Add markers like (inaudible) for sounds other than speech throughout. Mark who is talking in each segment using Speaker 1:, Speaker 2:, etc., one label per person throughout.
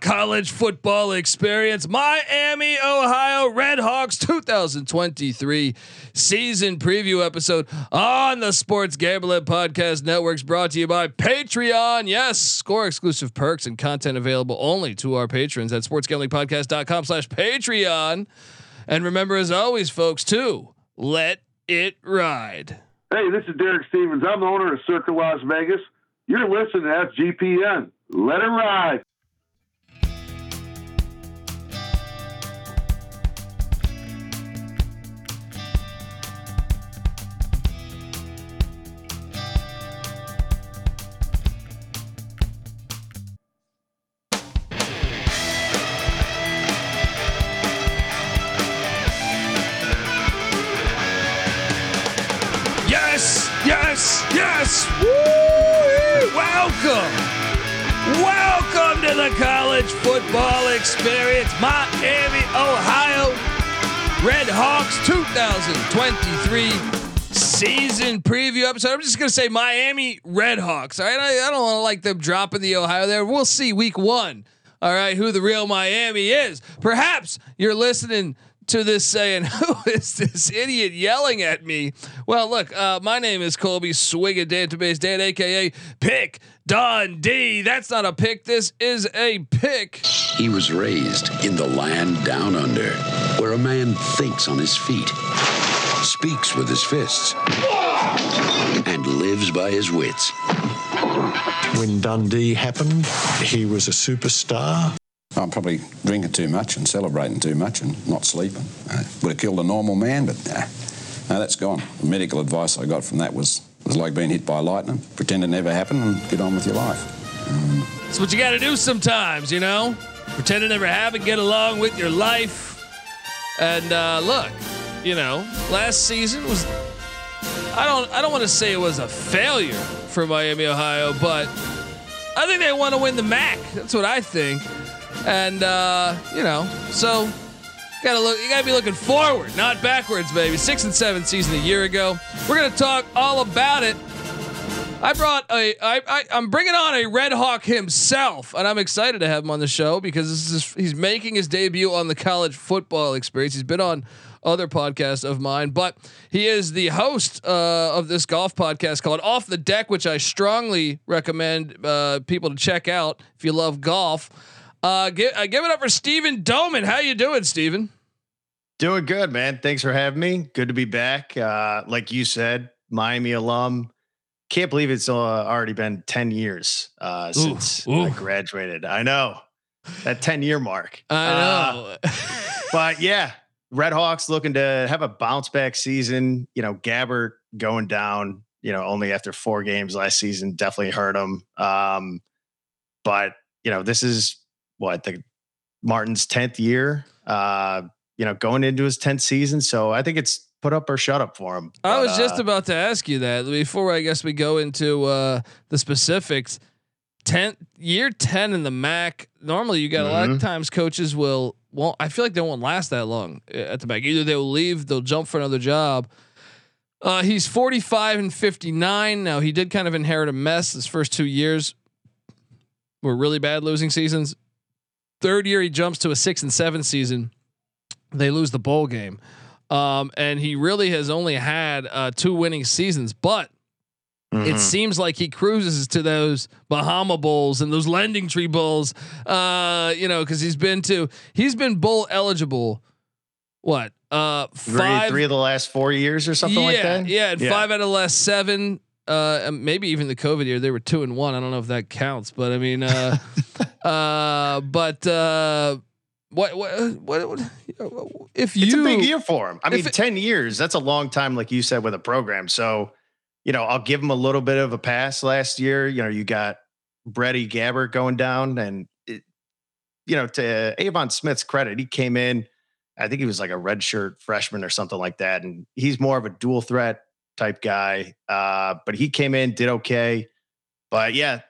Speaker 1: college football experience. Miami, Ohio Redhawks 2023 season preview episode on the Sports Gambling Podcast Networks brought to you by Patreon. Yes, score exclusive perks and content available only to our patrons at sportsgamblingpodcast.com slash Patreon. And remember, as always, folks, too, let it ride.
Speaker 2: Hey, this is Derek Stevens. I'm the owner of Circa Las Vegas. You're listening to SGPN. Let it ride.
Speaker 1: Football experience. Miami, Ohio. Red Hawks 2023 season preview episode. I'm just going to say Miami Red Hawks. All right. I, I don't want to like them dropping the Ohio there. We'll see week one. All right. Who the real Miami is. Perhaps you're listening to this saying, (laughs) "Who is this idiot yelling at me?" Well, look, uh, my name is Colby Swigga Database Dan, aka Pick Dundee. That's not a pick. This is a pick.
Speaker 3: He was raised in the land down under, where a man thinks on his feet, speaks with his fists, and lives by his wits.
Speaker 4: When Dundee happened, he was a superstar.
Speaker 5: I'm probably drinking too much and celebrating too much and not sleeping. Uh, would have killed a normal man, but nah, no, that's gone. The medical advice I got from that was was like being hit by lightning. Pretend it never happened and get on with your life.
Speaker 1: That's what you got to do sometimes, you know. Pretend it never happened. Get along with your life. And uh, look, you know, last season was. I don't. I don't want to say it was a failure for Miami, Ohio, but I think they want to win the MAC. That's what I think. And uh, you know, so gotta look. You gotta be looking forward, not backwards, baby. Six and seven season a year ago. We're gonna talk all about it. I brought a. I, I I'm bringing on a Red Hawk himself, and I'm excited to have him on the show because this is he's making his debut on the college football experience. He's been on other podcasts of mine, but he is the host uh, of this golf podcast called Off the Deck, which I strongly recommend uh, people to check out if you love golf. Uh, give, uh, give it up for Stephen Doman. How you doing, Stephen?
Speaker 6: Doing good, man. Thanks for having me. Good to be back. Uh, like you said, Miami alum. Can't believe it's uh, already been 10 years uh, since
Speaker 1: ooh.
Speaker 6: I graduated. I know that 10 year mark.
Speaker 1: I know.
Speaker 6: Uh, (laughs) but yeah, Red Hawks looking to have a bounce back season. You know, Gabbert going down, you know, only after four games last season definitely hurt him. Um, but, you know, this is what the Martin's 10th year, uh, you know, going into his 10th season. So I think it's put up or shut up for him.
Speaker 1: I was just
Speaker 6: uh,
Speaker 1: about to ask you that before I guess we go into uh, the specifics. 10 year 10 in the MAC. Normally you got a lot of
Speaker 6: Mhm.
Speaker 1: times coaches will won't I feel like they won't last that long uh, at the MAC. Either they'll leave, they'll jump for another job. Uh, he's 45 and 59. Now he did kind of inherit a mess his first two years were really bad losing seasons. Third year he jumps to a 6 and 7 season. They lose the bowl game. Um, and he really has only had uh, two winning seasons, but it
Speaker 6: mhm.
Speaker 1: seems like he cruises to those Bahama Bowls and those LendingTree Bowls. Uh, you know, because he's been to he's been bowl eligible. What? Uh,
Speaker 6: three,
Speaker 1: five,
Speaker 6: three of the last four years or something
Speaker 1: yeah,
Speaker 6: like that.
Speaker 1: Yeah, and five out of the last seven. Uh, maybe even the COVID year, they were two and one. I don't know if that counts, but I mean, uh, (laughs) uh, but uh, what, what, what, what if you?
Speaker 6: It's a big year for him. I mean,
Speaker 1: it-
Speaker 6: 10 years, that's a long time, like you said, with a program. So, you know, I'll give him a little bit of a pass last year. You know, you got Brady Gabbert going down, and, it, you know, to Aveon Smith's credit, he came in, I think he was like a redshirt freshman or something like that. And he's more of a dual threat type guy. Uh, but he came in, did okay. But yeah,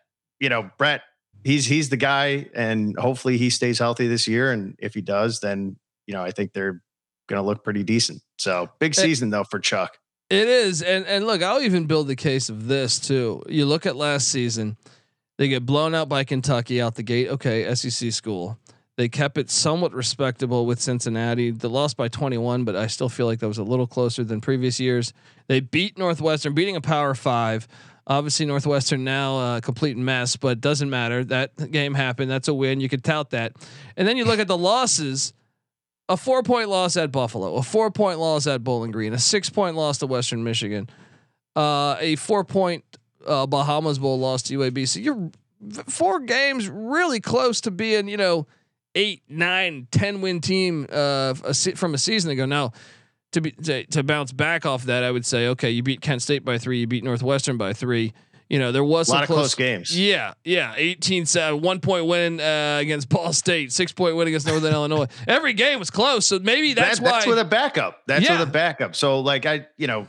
Speaker 6: you know, Brett, he's he's the guy, and hopefully he stays healthy this year. And if he does, then you know, I think they're going to look pretty decent. So big
Speaker 1: Eh,
Speaker 6: season though for Chuck.
Speaker 1: It is, and and look, I'll even build the case of this too. You look at last season, They get blown out by Kentucky out the gate. Okay, SEC school. They kept it somewhat respectable with Cincinnati. They lost by 21, but I still feel like that was a little closer than previous years. They beat Northwestern, beating a Power Five. Obviously, Northwestern now a uh, complete mess, but doesn't matter. That game happened. That's a win. You could tout that. And then you look at the losses a four point loss at Buffalo, a four point loss at Bowling Green, a six point loss to Western Michigan, uh, a four point uh, Bahamas Bowl loss to UAB. So you're four games really close to being, you know, eight, nine, ten win team uh, a, from a season ago. Now, to be to, to bounce back off that, I would say, okay, you beat Kent State by three, you beat Northwestern by three. You know, there was
Speaker 6: a lot
Speaker 1: of close,
Speaker 6: close, games.
Speaker 1: Yeah, yeah. 18 uh, one point win uh, against Ball State, six point win against Northern Illinois. (laughs) Every game was close. So maybe that's
Speaker 6: that,
Speaker 1: why.
Speaker 6: That's with a backup. That's
Speaker 1: yeah.
Speaker 6: with a backup. So, like, I, you know,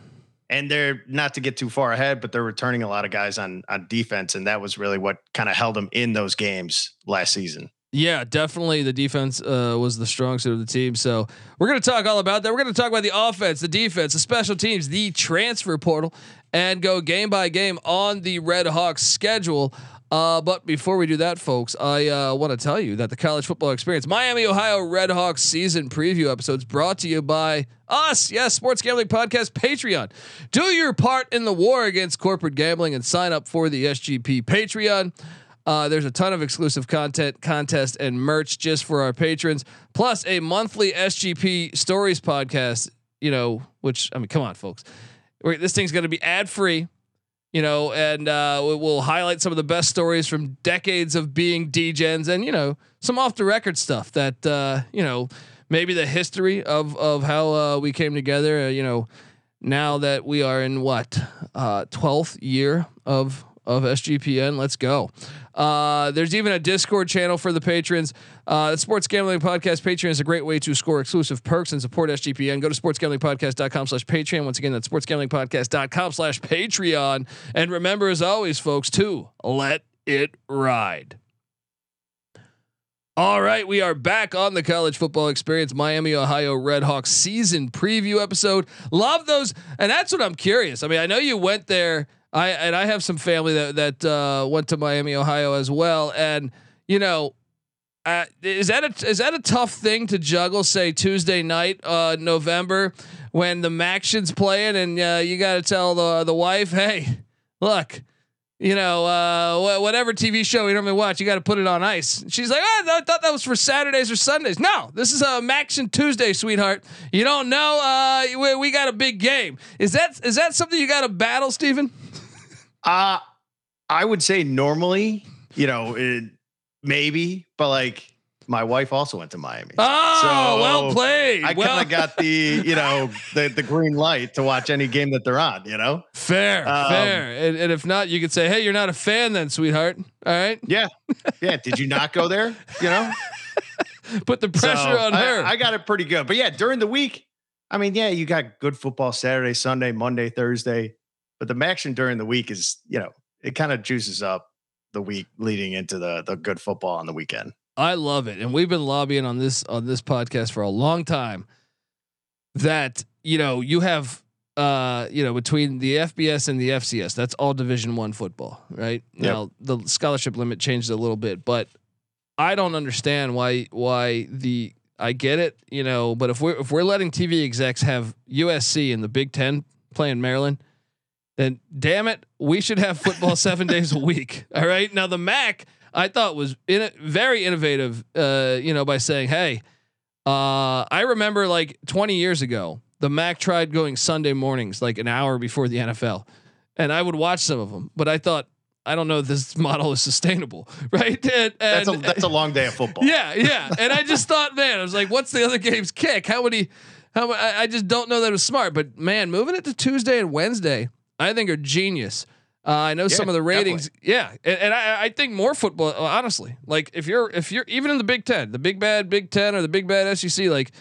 Speaker 6: and they're not to get too far ahead, but they're returning a lot of guys on on defense, and that was really what kind of held them in those games last season.
Speaker 1: Yeah, definitely the defense uh, was the strong suit of the team. So we're going to talk all about that. We're going to talk about the offense, the defense, the special teams, the transfer portal, and go game by game on the Red Hawks schedule. Uh, but before we do that, folks, I uh, want to tell you that the college football experience, Miami, Ohio Red Hawks season preview episodes brought to you by us. Yes, Sports Gambling Podcast Patreon. Do your part in the war against corporate gambling and sign up for the SGP Patreon. Uh, there's a ton of exclusive content, contest, and merch just for our patrons, plus a monthly SGP stories podcast. You know, which I mean, come on, folks, We're, this thing's going to be ad free. You know, and uh, we'll highlight some of the best stories from decades of being DGens, and you know, some off the record stuff that uh, you know, maybe the history of of how uh, we came together. Uh, you know, now that we are in what uh, twelfth year of of SGPN. Let's go. Uh, there's even a Discord channel for the patrons. Uh, the Sports Gambling Podcast Patreon is a great way to score exclusive perks and support SGPN. Go to sportsgamblingpodcast.com slash Patreon. Once again, that's sportsgamblingpodcast.com slash Patreon. And remember, as always, folks, to let it ride. All right, we are back on the college football experience, Miami, Ohio Redhawks season preview episode. Love those, and that's what I'm curious. I mean, I know you went there I and I have some family that that uh, went to Miami, Ohio as well, and you know, uh, is that a is that a tough thing to juggle? Say Tuesday night, uh, November, when the MACtion's playing, and uh, you got to tell the the wife, hey, look. You know, uh, whatever TV show you normally watch, you got to put it on ice. She's like, oh, I thought that was for Saturdays or Sundays. No, this is a MACtion Tuesday, sweetheart. You don't know. Uh, we, we got a big game. Is that is that something you got to battle, Stephen?
Speaker 6: Uh I would say normally, you know, it, maybe, but like my wife also went to Miami.
Speaker 1: Oh, so well played.
Speaker 6: I
Speaker 1: well.
Speaker 6: kind of got the, you (laughs) know, the the green light to watch any game that they're on, you know?
Speaker 1: Fair, um, fair. And, and, if not, you could say, hey, you're not a fan then, sweetheart. All right.
Speaker 6: Yeah. Yeah. Did you not go there? You know? (laughs)
Speaker 1: Put the pressure so on her.
Speaker 6: I, I got it pretty good. But yeah, during the week, I mean, yeah, you got good football Saturday, Sunday, Monday, Thursday. But the action during the week is, you know, it kind of juices up the week leading into the the good football on the weekend.
Speaker 1: I love it, and we've been lobbying on this on this podcast for a long time. That you know you have uh you know between the FBS and the FCS, that's all Division One football, right? Yep. Now the scholarship limit changed a little bit, but I don't understand why why the I get it, you know, but if we're if we're letting TV execs have USC in the Big Ten playing Maryland then damn it, we should have football (laughs) seven days a week. All right. Now the MAC I thought was in very innovative, uh, you know, by saying, hey, uh, I remember like 20 years ago, the MAC tried going Sunday mornings, like an hour before the NFL, and I would watch some of them, but I thought. I don't know if this (laughs) model is sustainable, (laughs) right? And, and,
Speaker 6: that's, a, that's a long day of football.
Speaker 1: Yeah, yeah. And I just thought, man, I was like, what's the other game's kick? How many? How I, I just don't know that it was smart. But man, moving it to Tuesday and Wednesday, I think are genius. Uh, I know yeah, some of the ratings. Definitely. Yeah, and, and I, I, think more football. Honestly, like if you're if you're even in the Big Ten, the Big Bad Big Ten or the Big Bad SEC, like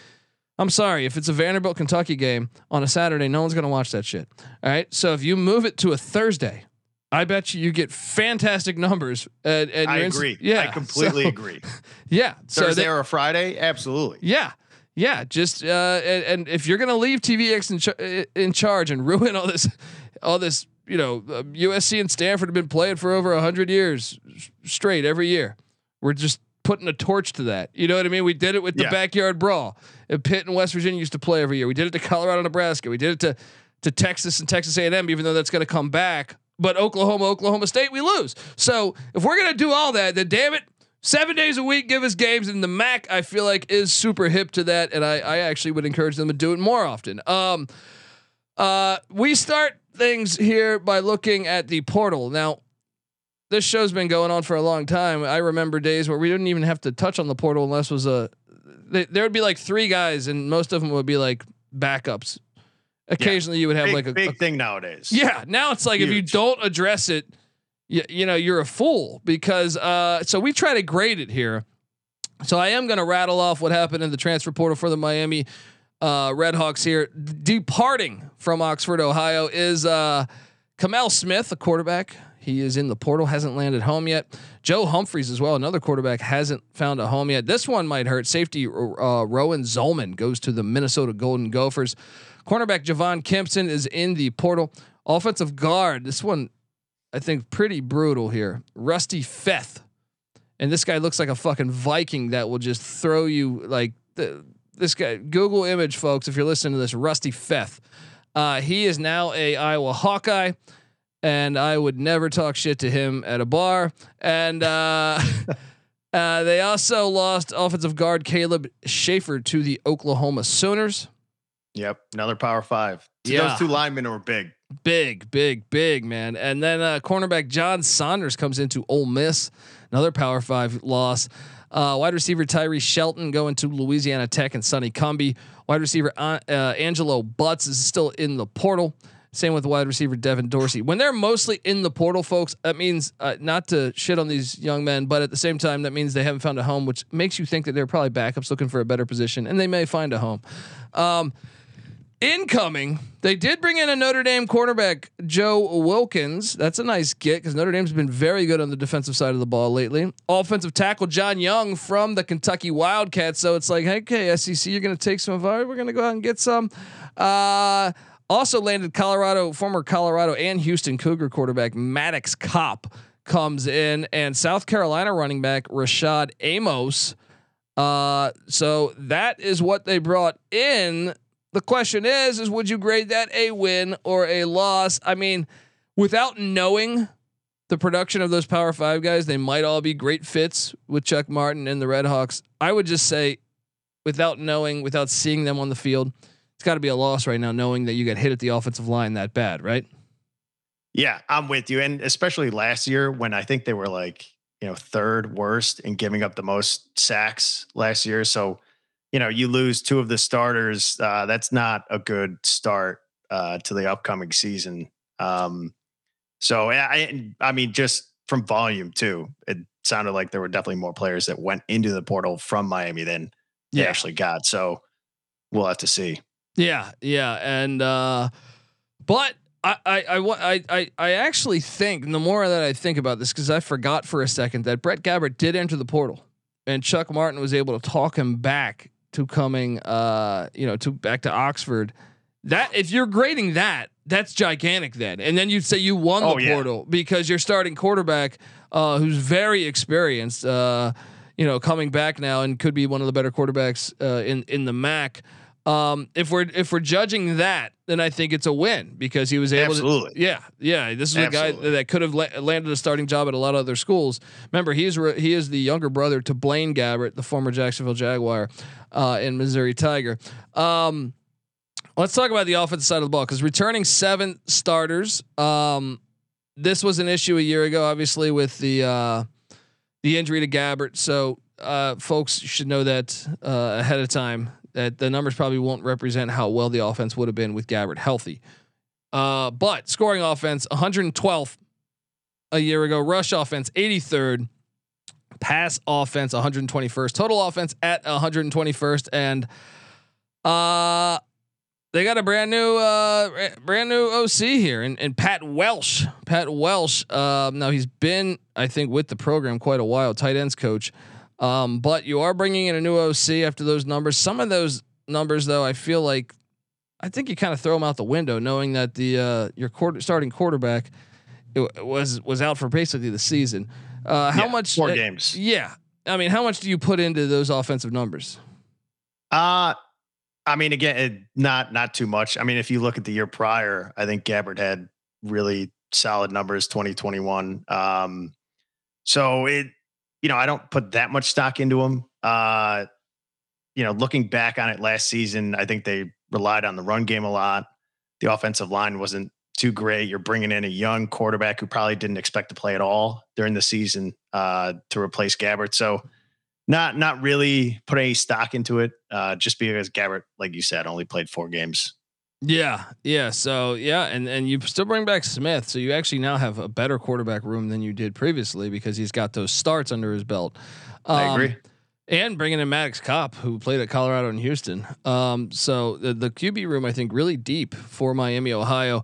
Speaker 1: I'm sorry if it's a Vanderbilt Kentucky game on a Saturday, no one's gonna watch that shit. All right, so if you move it to a Thursday, I bet you you get fantastic numbers. And, and
Speaker 6: I agree. yeah, I completely so, agree. (laughs)
Speaker 1: Yeah,
Speaker 6: Thursday so or a Friday, absolutely.
Speaker 1: Yeah. Yeah, just uh, and, and if you're gonna leave TVX in, ch- in charge and ruin all this all this you know, uh, USC and Stanford have been playing for over hundred years straight every year. We're just putting a torch to that. You know what I mean? We did it with the
Speaker 6: Yeah.
Speaker 1: backyard brawl. And Pitt and West Virginia used to play every year. We did it to Colorado, Nebraska. We did it to to Texas and Texas A&M, even though that's going to come back. But Oklahoma, Oklahoma State, we lose. So if we're going to do all that, then damn it, seven days a week, give us games. And the MAC, I feel like, is super hip to that, and I, I actually would encourage them to do it more often. Um, uh, we start things here by looking at the portal. Now, this show's been going on for a long time. I remember days where we didn't even have to touch on the portal unless it was a. They, there would be like three guys, and most of them would be like backups. Occasionally, you would have
Speaker 6: big,
Speaker 1: like a,
Speaker 6: big
Speaker 1: a-
Speaker 6: thing nowadays.
Speaker 1: yeah. Now it's like if you don't address it, you, you know you're a fool because. Uh, so we try to grade it here. So I am going to rattle off what happened in the transfer portal for the Miami uh, Redhawks here. Departing from Oxford, Ohio, is uh, Kamel Smith, a quarterback. He is in the portal, hasn't landed home yet. Joe Humphreys as well, another quarterback, hasn't found a home yet. This one might hurt. Safety uh, Rowan Zolman goes to the Minnesota Golden Gophers. Cornerback Javon Kempson is in the portal. Offensive guard, this one I think pretty brutal here. Rusty Feth. And this guy looks like a fucking Viking that will just throw you like the, this guy. Google image, folks, if you're listening to this, Rusty Feth. Uh, he is now a Iowa Hawkeye, and I would never talk shit to him at a bar. And uh, (laughs) uh, they also lost offensive guard Caleb Schaefer to the Oklahoma Sooners.
Speaker 6: Yep. Another power five. So
Speaker 1: Yeah.
Speaker 6: Those two linemen were big.
Speaker 1: Big, big, big man. And then uh, cornerback John Saunders comes into Ole Miss, another Power Five loss. Uh, wide receiver Tyree Shelton going to Louisiana Tech and Sonny Cumby. Wide receiver uh, uh, Angelo Butts is still in the portal. Same with wide receiver Devin Dorsey. When they're mostly in the portal, folks, that means uh, not to shit on these young men, but at the same time, that means they haven't found a home, which makes you think that they're probably backups looking for a better position, and they may find a home. Um, incoming, they did bring in a Notre Dame quarterback, Joe Wilkins. That's a nice get because Notre Dame's been very good on the defensive side of the ball lately. Offensive tackle John Young from the Kentucky Wildcats. So it's like, hey, okay, SEC, you're going to take some of our. We're going to go out and get some. Uh, also landed Colorado, former Colorado and Houston Cougar quarterback Maddox Kopp comes in, and South Carolina running back Rashad Amos. Uh, so that is what they brought in. The question is, is would you grade that a win or a loss? I mean, without knowing the production of those Power Five guys, they might all be great fits with Chuck Martin and the Red Hawks. I would just say, without knowing, without seeing them on the field, it's got to be a loss right now, knowing that you got hit at the offensive line that bad, right?
Speaker 6: Yeah, I'm with you. And especially last year when I think they were like, you know, third worst in giving up the most sacks last year. So, you know, you lose two of the starters. Uh, that's not a good start uh, to the upcoming season. Um, so, I, I mean, just from volume too, it sounded like there were definitely more players that went into the portal from Miami than they actually got. So we'll have to see.
Speaker 1: Yeah, yeah, and uh, but I I I I I, I actually think the more that I think about this because I forgot for a second that Brett Gabbert did enter the portal, and Chuck Martin was able to talk him back to coming, uh, you know, to back to Oxford. That if you're grading that, that's gigantic. Then, and then you'd say you won the
Speaker 6: Oh, yeah.
Speaker 1: portal because you're starting quarterback, uh, who's very experienced. Uh, you know, coming back now and could be one of the better quarterbacks uh, in in the MAC. Um, if we're if we're judging that, then I think it's a win because he was able
Speaker 6: Absolutely.
Speaker 1: to. Yeah, yeah. This is a guy that could have la- landed a starting job at a lot of other schools. Remember, he's re- he is the younger brother to Blaine Gabbert, the former Jacksonville Jaguar, uh, Missouri Tiger. Um, let's talk about the offensive side of the ball because returning seven starters. Um, this was an issue a year ago, obviously with the uh, the injury to Gabbert. So uh, folks should know that uh, ahead of time that the numbers probably won't represent how well the offense would have been with Gabbert healthy. Uh, but scoring offense 112th a year ago, rush offense 83rd, pass offense 121st, total offense at 121st, and uh they got a brand new uh brand new OC here and, and Pat Welsh. Pat Welsh. Um, now he's been I think with the program quite a while, tight ends coach. Um, but you are bringing in a new OC after those numbers. Some of those numbers though, I feel like I think you kind of throw them out the window, knowing that the uh, your quarter, starting quarterback it was was out for basically the season. Uh, how
Speaker 6: Yeah,
Speaker 1: much?
Speaker 6: Four
Speaker 1: uh,
Speaker 6: games.
Speaker 1: Yeah, I mean, how much do you put into those offensive numbers?
Speaker 6: Uh I mean, again, it, not not too much. I mean, if you look at the year prior, I think Gabbert had really solid numbers. 2021. Um, so it, you know, I don't put that much stock into him. Uh, you know, looking back on it last season, I think they relied on the run game a lot. The offensive line wasn't too great. You're bringing in a young quarterback who probably didn't expect to play at all during the season uh, to replace Gabbert. So not not really put any stock into it. Uh, just because Gabbert, like you said, only played four games.
Speaker 1: Yeah, yeah. So yeah, and and you still bring back Smith, so you actually now have a better quarterback room than you did previously because he's got those starts under his belt.
Speaker 6: I
Speaker 1: Um,
Speaker 6: agree.
Speaker 1: And bringing in Maddox Kopp, who played at Colorado and Houston. Um, so the, the QB room, I think, really deep for Miami, Ohio.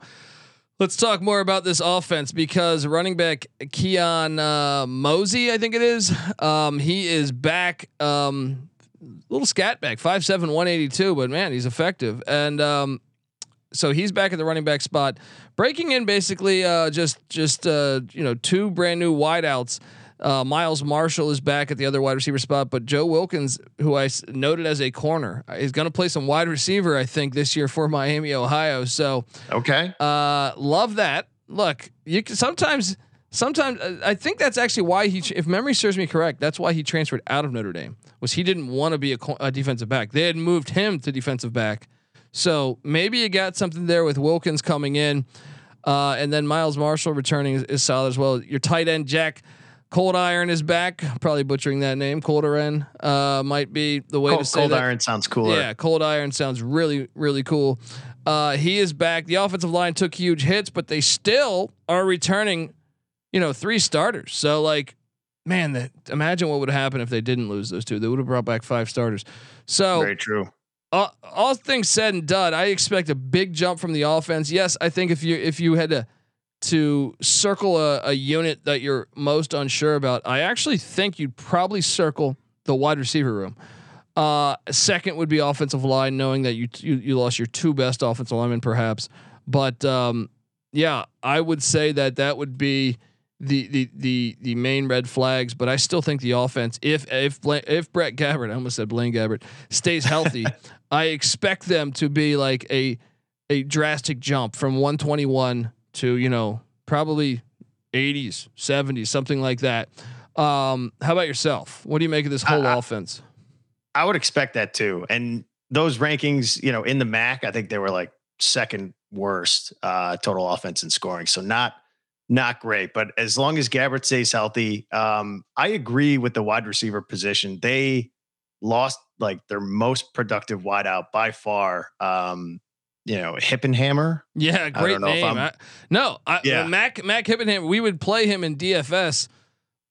Speaker 1: Let's talk more about this offense because running back Keyon uh, Mozee, I think it is, um, he is back. Um, little scat back, 5'7", 182, but man, he's effective. And um, so he's back at the running back spot, breaking in basically uh, just just uh, you know two brand new wideouts. Uh, Miles Marshall is back at the other wide receiver spot, but Joe Wilkins, who I s- noted as a corner, is going to play some wide receiver, I think, this year for Miami, Ohio. So
Speaker 6: Okay.
Speaker 1: uh, love that. Look, you can sometimes, sometimes uh, I think that's actually why he, if memory serves me correct, that's why he transferred out of Notre Dame. Was he didn't want to be a, co- a defensive back? They had moved him to defensive back, so maybe you got something there with Wilkins coming in, uh, and then Miles Marshall returning is, is solid as well. Your tight end Jack. Coldiron is back. Probably butchering that name. Cold Iron uh, might be the way to
Speaker 6: Cold,
Speaker 1: say
Speaker 6: cold
Speaker 1: that.
Speaker 6: iron sounds cooler.
Speaker 1: Yeah, cold iron sounds really, really cool. Uh, he is back. The offensive line took huge hits, but they still are returning, you know, three starters. So like, man, that imagine what would happen if they didn't lose those two. They would have brought back five starters. So
Speaker 6: Very true.
Speaker 1: all, all things said and done, I expect a big jump from the offense. Yes, I think if you if you had to to circle a, a unit that you're most unsure about, I actually think you'd probably circle the wide receiver room. Uh, second would be offensive line, knowing that you you, you lost your two best offensive linemen, perhaps. But um, yeah, I would say that that would be the the the the main red flags. But I still think the offense, if if Bla- if Brett Gabbert, I almost said Blaine Gabbert, stays healthy, (laughs) I expect them to be like a a drastic jump from 121 to you know probably 80s, 70s, something like that. Um, how about yourself? What do you make of this whole
Speaker 6: I-
Speaker 1: offense?
Speaker 6: I would expect that too. And those rankings, you know, in the MAC, I think they were like second worst uh, total offense and scoring. So not not great. But as long as Gabbert stays healthy, um, I agree with the wide receiver position. They lost like their most productive wideout by far. Um, you know, Hippenhammer.
Speaker 1: Yeah, great
Speaker 6: don't know if
Speaker 1: name.
Speaker 6: I'm-
Speaker 1: no, I,
Speaker 6: Yeah.
Speaker 1: Mac Mac Hippenham. We would play him in DFS.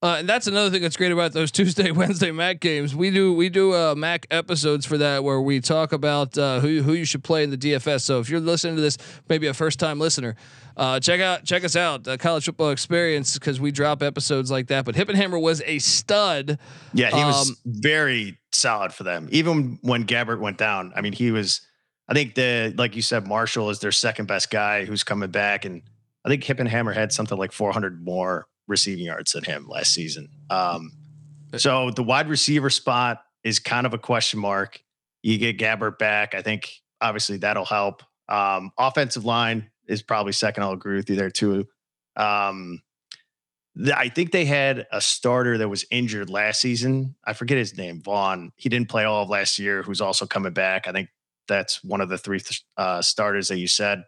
Speaker 1: Uh, and that's another thing that's great about those (laughs) Tuesday, Wednesday Mac games. We do we do uh, Mac episodes for that where we talk about uh, who who you should play in the DFS. So if you're listening to this, maybe a first time listener, uh, check out check us out, uh, College Football Experience, because we drop episodes like that. But Hippenhammer was a stud.
Speaker 6: Yeah, he was
Speaker 1: Um,
Speaker 6: very solid for them. Even when Gabbert went down, I mean, he was. I think the like you said, Marshall is their second best guy who's coming back, and I think Hippenhammer had something like 400 more receiving yards than him last season. Um, so the wide receiver spot is kind of a question mark. You get Gabbert back, I think obviously that'll help. Um, offensive line is probably second. I'll agree with you there too. Um, the- I think they had a starter that was injured last season. I forget his name, Vaughn. He didn't play all of last year. Who's also coming back. I think that's one of the three uh, starters that you said.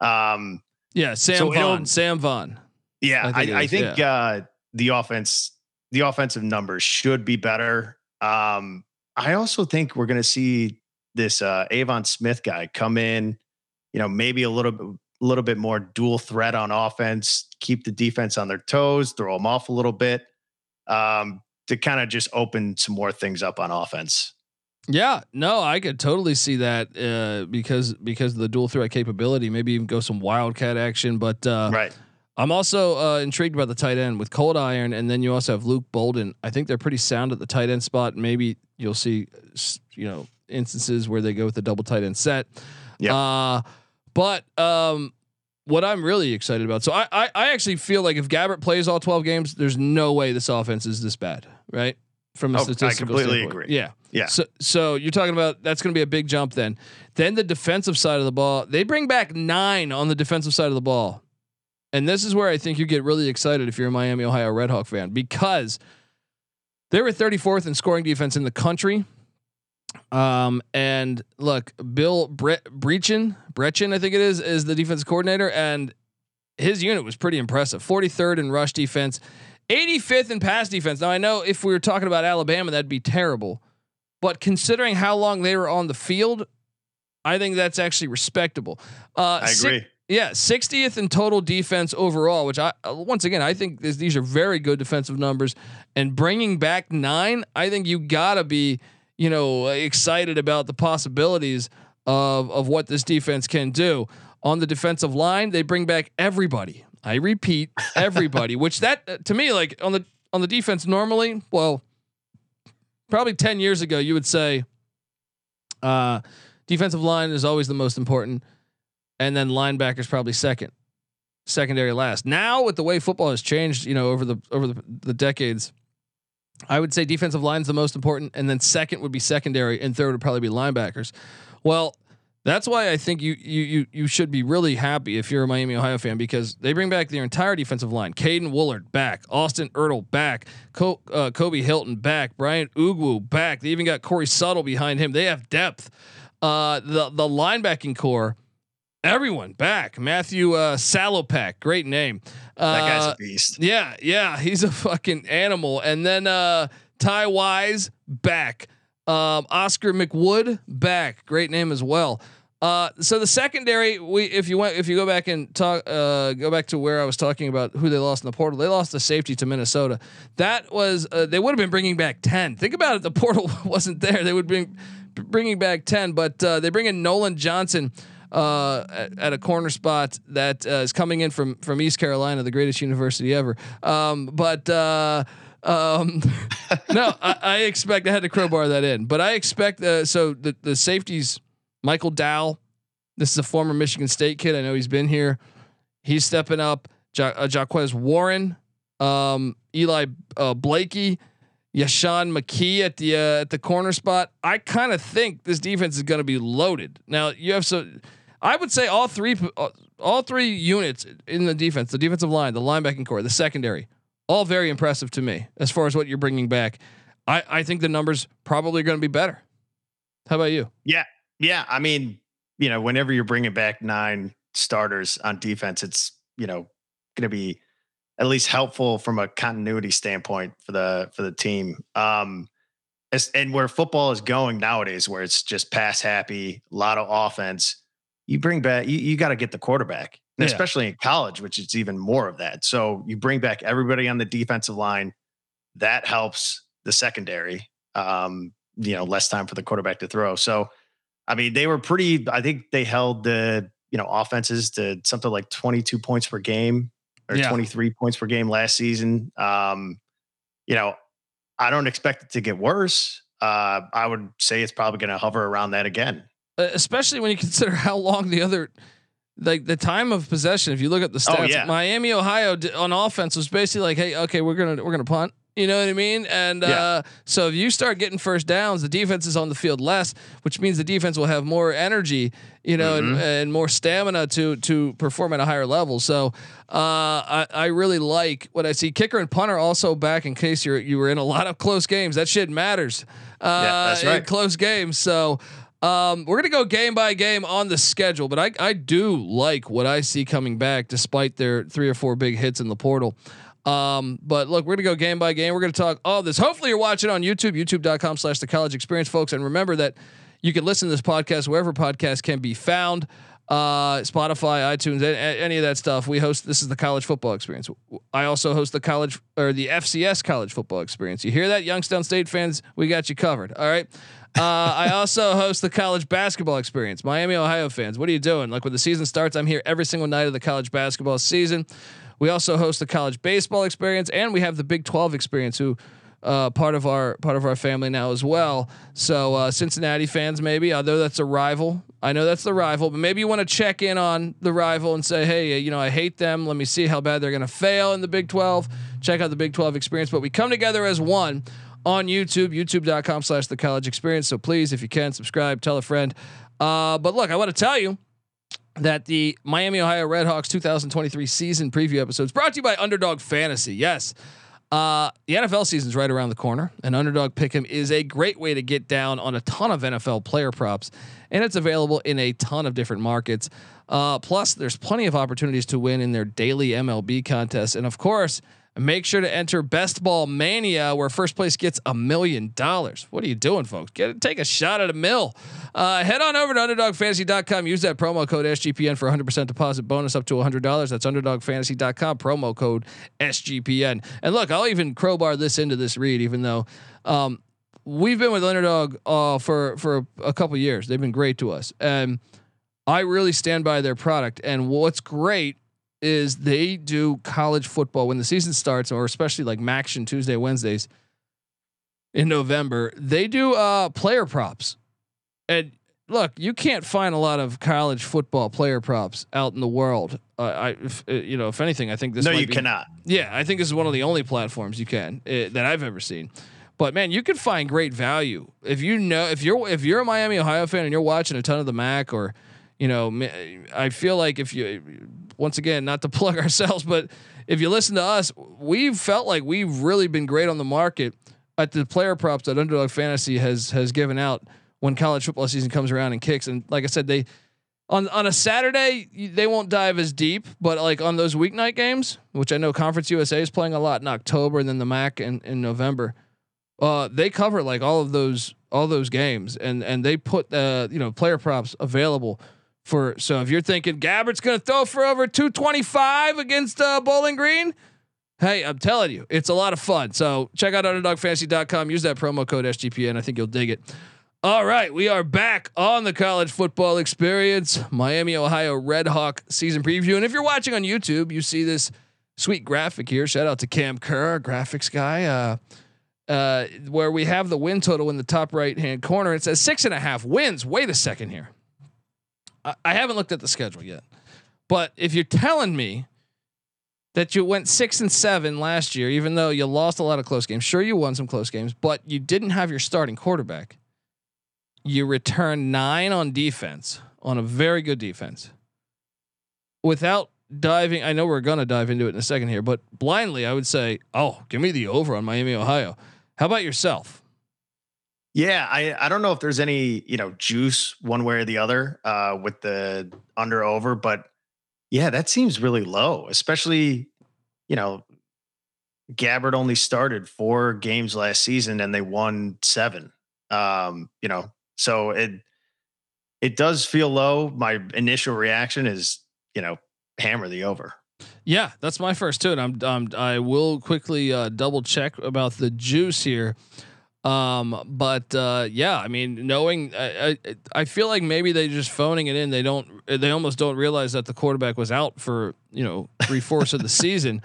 Speaker 6: Um,
Speaker 1: Yeah, Sam
Speaker 6: So
Speaker 1: Vaughn. Sam Vaughn.
Speaker 6: yeah,
Speaker 1: I
Speaker 6: I,
Speaker 1: think
Speaker 6: I
Speaker 1: is,
Speaker 6: think uh, the offense, the offensive numbers should be better. Um, I also think we're going to see this uh, Aveon Smith guy come in. You know, maybe a little bit, a little bit more dual threat on offense, keep the defense on their toes, throw them off a little bit, um, to kind of just open some more things up on offense.
Speaker 1: Yeah, no, I could totally see that uh, because because of the dual threat capability. Maybe even go some wildcat action. But uh,
Speaker 6: right.
Speaker 1: I'm also uh, intrigued about the tight end with Coldiron, and then you also have Luke Bolden. I think they're pretty sound at the tight end spot. Maybe you'll see, you know, instances where they go with the double tight end set.
Speaker 6: Yep.
Speaker 1: Uh, but um, what I'm really excited about. So I, I I actually feel like if Gabbert plays all 12 games, there's no way this offense is this bad, right? From a
Speaker 6: Oh, I
Speaker 1: statistical
Speaker 6: completely
Speaker 1: standpoint.
Speaker 6: agree.
Speaker 1: Yeah.
Speaker 6: Yeah.
Speaker 1: So so you're talking about that's going to be a big jump then. Then the defensive side of the ball, they bring back 9 on the defensive side of the ball. And this is where I think you get really excited if you're a Miami Ohio Redhawk fan because they were 34th in scoring defense in the country. Um, and look, Bill Bre- Breachin, Brechen, I think it is, is the defense coordinator, and his unit was pretty impressive. 43rd in rush defense, 85th in pass defense. Now I know if we were talking about Alabama, that'd be terrible, but considering how long they were on the field, I think that's actually respectable. Uh,
Speaker 6: I
Speaker 1: si-
Speaker 6: agree.
Speaker 1: yeah, 60th in total defense overall, which I uh, once again I think this, these are very good defensive numbers. And bringing back nine, I think you gotta be you know excited about the possibilities of of what this defense can do on the defensive line. They bring back everybody. I repeat, everybody. (laughs) which that uh, to me like on the on the defense normally, well, probably 10 years ago you would say uh defensive line is always the most important and then linebackers probably second, secondary last. Now with the way football has changed, you know, over the over the, the decades, I would say defensive line is the most important, and then second would be secondary, and third would probably be linebackers. Well, that's why I think you you you you should be really happy if you're a Miami Ohio fan because they bring back their entire defensive line. Caiden Woullard back, Austin Ertl back, Co- uh, Kobe Hilton back, Brian Ugwu back. They even got Corey Suttle behind him. They have depth. Uh, the the linebacking core everyone back. Matthew uh, Salopek, great name. Uh,
Speaker 6: That guy's a beast.
Speaker 1: yeah, yeah, he's a fucking animal. And then uh, Ty Wise back. Um, Oscar McWood back, great name as well. Uh, so the secondary, we if you went if you go back and talk, uh, go back to where I was talking about who they lost in the portal. They lost the safety to Minnesota. That was uh, they would have been bringing back ten. Think about it. The (laughs) portal wasn't there. They would bring bringing back ten, but uh, they bring in Nolan Johnson uh, at, at a corner spot that uh, is coming in from from East Carolina, the greatest university ever. Um, but uh, um, no, I, I expect I had to crowbar that in, but I expect uh, so the the safeties. Michael Dow, this is a former Michigan State kid. I know he's been here. He's stepping up. Ja- uh, Jaquez Warren, um, Eli uh, Blakey, Yashawn McKee at the uh, at the corner spot. I kind of think this defense is going to be loaded. Now you have so, I would say all three uh, all three units in the defense, the defensive line, the linebacking core, the secondary, all very impressive to me as far as what you're bringing back. I I think the numbers probably going to be better. How about you?
Speaker 6: Yeah, Yeah. I mean, you know, whenever you're bringing back nine starters on defense, it's you know going to be at least helpful from a continuity standpoint for the for the team. Um, as, and where football is going nowadays, where it's just pass happy, a lot of offense, you bring back you, you got to get the quarterback, and
Speaker 1: Yeah.
Speaker 6: especially in college, which is even more of that. So you bring back everybody on the defensive line, that helps the secondary. Um, you know, less time for the quarterback to throw. So, I mean, they were pretty. I think they held the you know offenses to something like 22 points per game or
Speaker 1: Yeah.
Speaker 6: 23 points per game last season. Um, you know, I don't expect it to get worse. Uh, I would say it's probably going to hover around that again.
Speaker 1: Especially when you consider (laughs) how long the other like the time of possession if you look at the stats
Speaker 6: Oh, yeah.
Speaker 1: Miami Ohio d- on offense was basically like hey okay we're to we're to punt you know what I mean and
Speaker 6: Yeah.
Speaker 1: uh so if you start getting first downs the defense is on the field less which means the defense will have more energy you know and,
Speaker 6: Mhm.
Speaker 1: and more stamina to to perform at a higher level so uh I, I really like what I see kicker and punter also back in case you're you were in a lot of close games that shit matters uh
Speaker 6: that's
Speaker 1: in
Speaker 6: right.
Speaker 1: close games so um, we're gonna go game by game on the schedule, but I I do like what I see coming back, despite their three or four big hits in the portal. Um, but look, we're gonna go game by game. We're gonna talk all this. Hopefully, you're watching on YouTube, youtube.com slash the college experience, folks. And remember that you can listen to this podcast wherever podcasts can be found. Uh, Spotify, iTunes, a- a- any of that stuff. We host. This is the college football experience. I also host the college or the FCS college football experience. You hear that, Youngstown State fans? We got you covered. All right. Uh, I also host the college basketball experience. Miami, Ohio fans, what are you doing? Like when the season starts, I'm here every single night of the college basketball season. We also host the college baseball experience, and we have the Big 12 experience, who uh, part of our part of our family now as well. So uh, Cincinnati fans, maybe although that's a rival, I know that's the rival, but maybe you want to check in on the rival and say, hey, you know, I hate them. Let me see how bad they're going to fail in the Big 12. Check out the Big 12 experience. But we come together as one on YouTube, youtube.com slash the college experience. So please, if you can, subscribe, tell a friend. Uh, but look, I want to tell you that the Miami Ohio Redhawks 2023 season preview episodes brought to you by Underdog Fantasy. Yes. Uh, the NFL season is right around the corner, and Underdog Pick'em is a great way to get down on a ton of NFL player props, and it's available in a ton of different markets. Uh, plus, there's plenty of opportunities to win in their daily MLB contests, and of course, Make sure to enter Best Ball Mania, where first place gets a million dollars. What are you doing, folks? Get take a shot at a mill. Uh, head on over to UnderdogFantasy.com. Use that promo code SGPN for 100% deposit bonus up to $100. That's UnderdogFantasy.com promo code SGPN. And look, I'll even crowbar this into this read, even though um, we've been with Underdog uh, for for a couple years. They've been great to us, and I really stand by their product. And what's great is they do college football when the season starts, or especially like MACtion Tuesday, Wednesdays in November. They do uh, player props, and look, you can't find a lot of college football player props out in the world. Uh, I, if, uh, you know, if anything, I think this.
Speaker 6: No, you
Speaker 1: be,
Speaker 6: cannot.
Speaker 1: Yeah, I think this is one of the only platforms you can uh, that I've ever seen. But man, you can find great value if you know if you're if you're a Miami Ohio fan and you're watching a ton of the MAC or you know, I feel like if you, once again, not to (laughs) plug ourselves, but if you listen to us, we've felt like we've really been great on the market at the player props that Underdog Fantasy has has given out when college football season comes around and kicks. And like I said, they on on a Saturday they won't dive as deep, but like on those weeknight games, which I know Conference USA is playing a lot in October and then the MAC in, in November, uh, they cover like all of those all those games and and they put the uh, you know player props available for so if you're thinking Gabbert's going to throw for over 225 against uh, Bowling Green, hey, I'm telling you, it's a lot of fun. So check out underdogfantasy.com. Use that promo code SGPN. I think you'll dig it. All right, we are back on the college football experience, Miami, Ohio Red Hawk season preview. And if you're watching on YouTube, you see this sweet graphic here. Shout out to Cam Kerr, our graphics guy. Uh, uh, where we have the win total in the top right hand corner. It says six and a half wins. Wait a second here. I, haven't looked at the schedule yet, but if you're telling me that you went six and seven last year, even though you lost a lot of close games, sure you won some close games, but you didn't have your starting quarterback. You returned nine on defense on a very good defense. Without diving, I know we're gonna dive into it in a second here, but blindly, I would say, oh, give me the over on Miami, Ohio. How about yourself?
Speaker 6: Yeah, I I don't know if there's any you know juice one way or the other uh, with the under over, but yeah, that seems really low, especially you know Gabbert only started four games last season and they won seven. Um, you know, so it it does feel low. My initial reaction is you know hammer the over.
Speaker 1: Yeah, that's my first too, and I'm, I'm I will quickly uh, double check about the juice here. Um, but uh, yeah, I mean, knowing, I, I, I feel like maybe they just phoning it in. They don't, they almost don't realize that the quarterback was out for you know three fourths of the (laughs) season.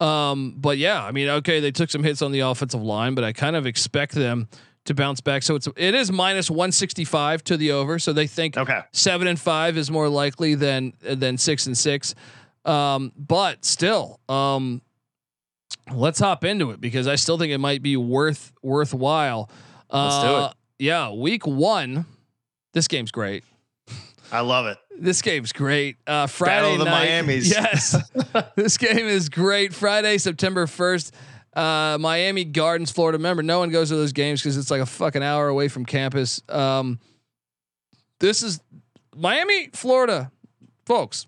Speaker 1: Um, but yeah, I mean, okay, they took some hits on the offensive line, but I kind of expect them to bounce back. So it's it is minus one sixty five to the over. So they think
Speaker 6: okay.
Speaker 1: seven and five is more likely than than six and six. Um, but still, um, let's hop into it because I still think it might be worth worthwhile.
Speaker 6: Let's do it. Uh,
Speaker 1: yeah, week one. This game's great.
Speaker 6: I love it.
Speaker 1: This game's great. Uh, Friday
Speaker 6: Battle
Speaker 1: night.
Speaker 6: Miami's.
Speaker 1: Yes, (laughs) this game is great. Friday, September first. Uh, Miami Gardens, Florida. Remember, no one goes to those games because it's like a fucking hour away from campus. Um, this is Miami, Florida, folks.